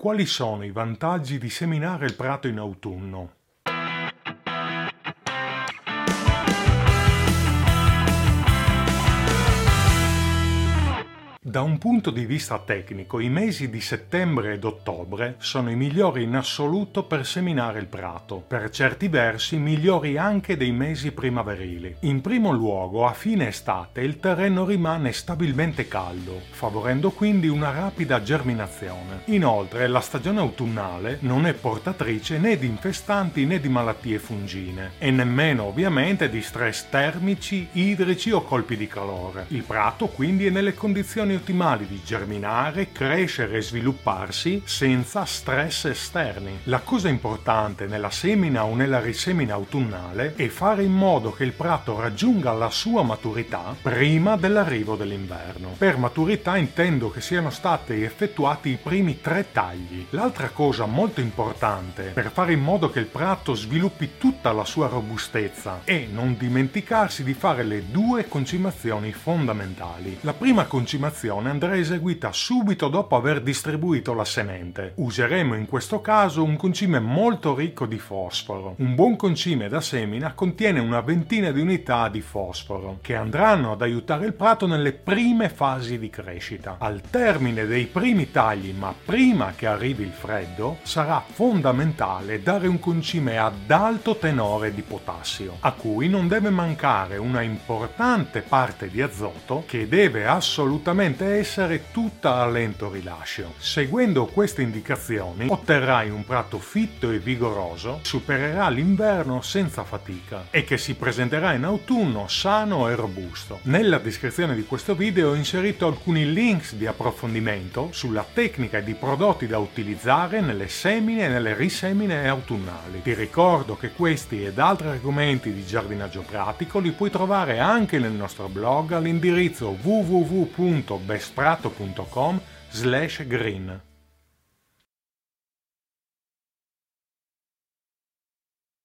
Quali sono i vantaggi di seminare il prato in autunno? Da un punto di vista tecnico, i mesi di settembre ed ottobre sono i migliori in assoluto per seminare il prato, per certi versi migliori anche dei mesi primaverili. In primo luogo, a fine estate il terreno rimane stabilmente caldo, favorendo quindi una rapida germinazione. Inoltre, la stagione autunnale non è portatrice né di infestanti né di malattie fungine, e nemmeno ovviamente di stress termici, idrici o colpi di calore. Il prato quindi è nelle condizioni ottimali di germinare, crescere e svilupparsi senza stress esterni. La cosa importante nella semina o nella risemina autunnale è fare in modo che il prato raggiunga la sua maturità prima dell'arrivo dell'inverno. Per maturità intendo che siano stati effettuati i primi tre tagli. L'altra cosa molto importante per fare in modo che il prato sviluppi tutta la sua robustezza è non dimenticarsi di fare le due concimazioni fondamentali. La prima concimazione andrà eseguita subito dopo aver distribuito la semente. Useremo in questo caso un concime molto ricco di fosforo. Un buon concime da semina contiene una ventina di unità di fosforo che andranno ad aiutare il prato nelle prime fasi di crescita. Al termine dei primi tagli, ma prima che arrivi il freddo, sarà fondamentale dare un concime ad alto tenore di potassio, a cui non deve mancare una importante parte di azoto che deve assolutamente dovrebbe essere tutta a lento rilascio. Seguendo queste indicazioni otterrai un prato fitto e vigoroso, supererà l'inverno senza fatica e che si presenterà in autunno sano e robusto. Nella descrizione di questo video ho inserito alcuni links di approfondimento sulla tecnica di prodotti da utilizzare nelle semine e nelle risemine autunnali. Ti ricordo che questi ed altri argomenti di giardinaggio pratico li puoi trovare anche nel nostro blog all'indirizzo www.besprato.com slash green.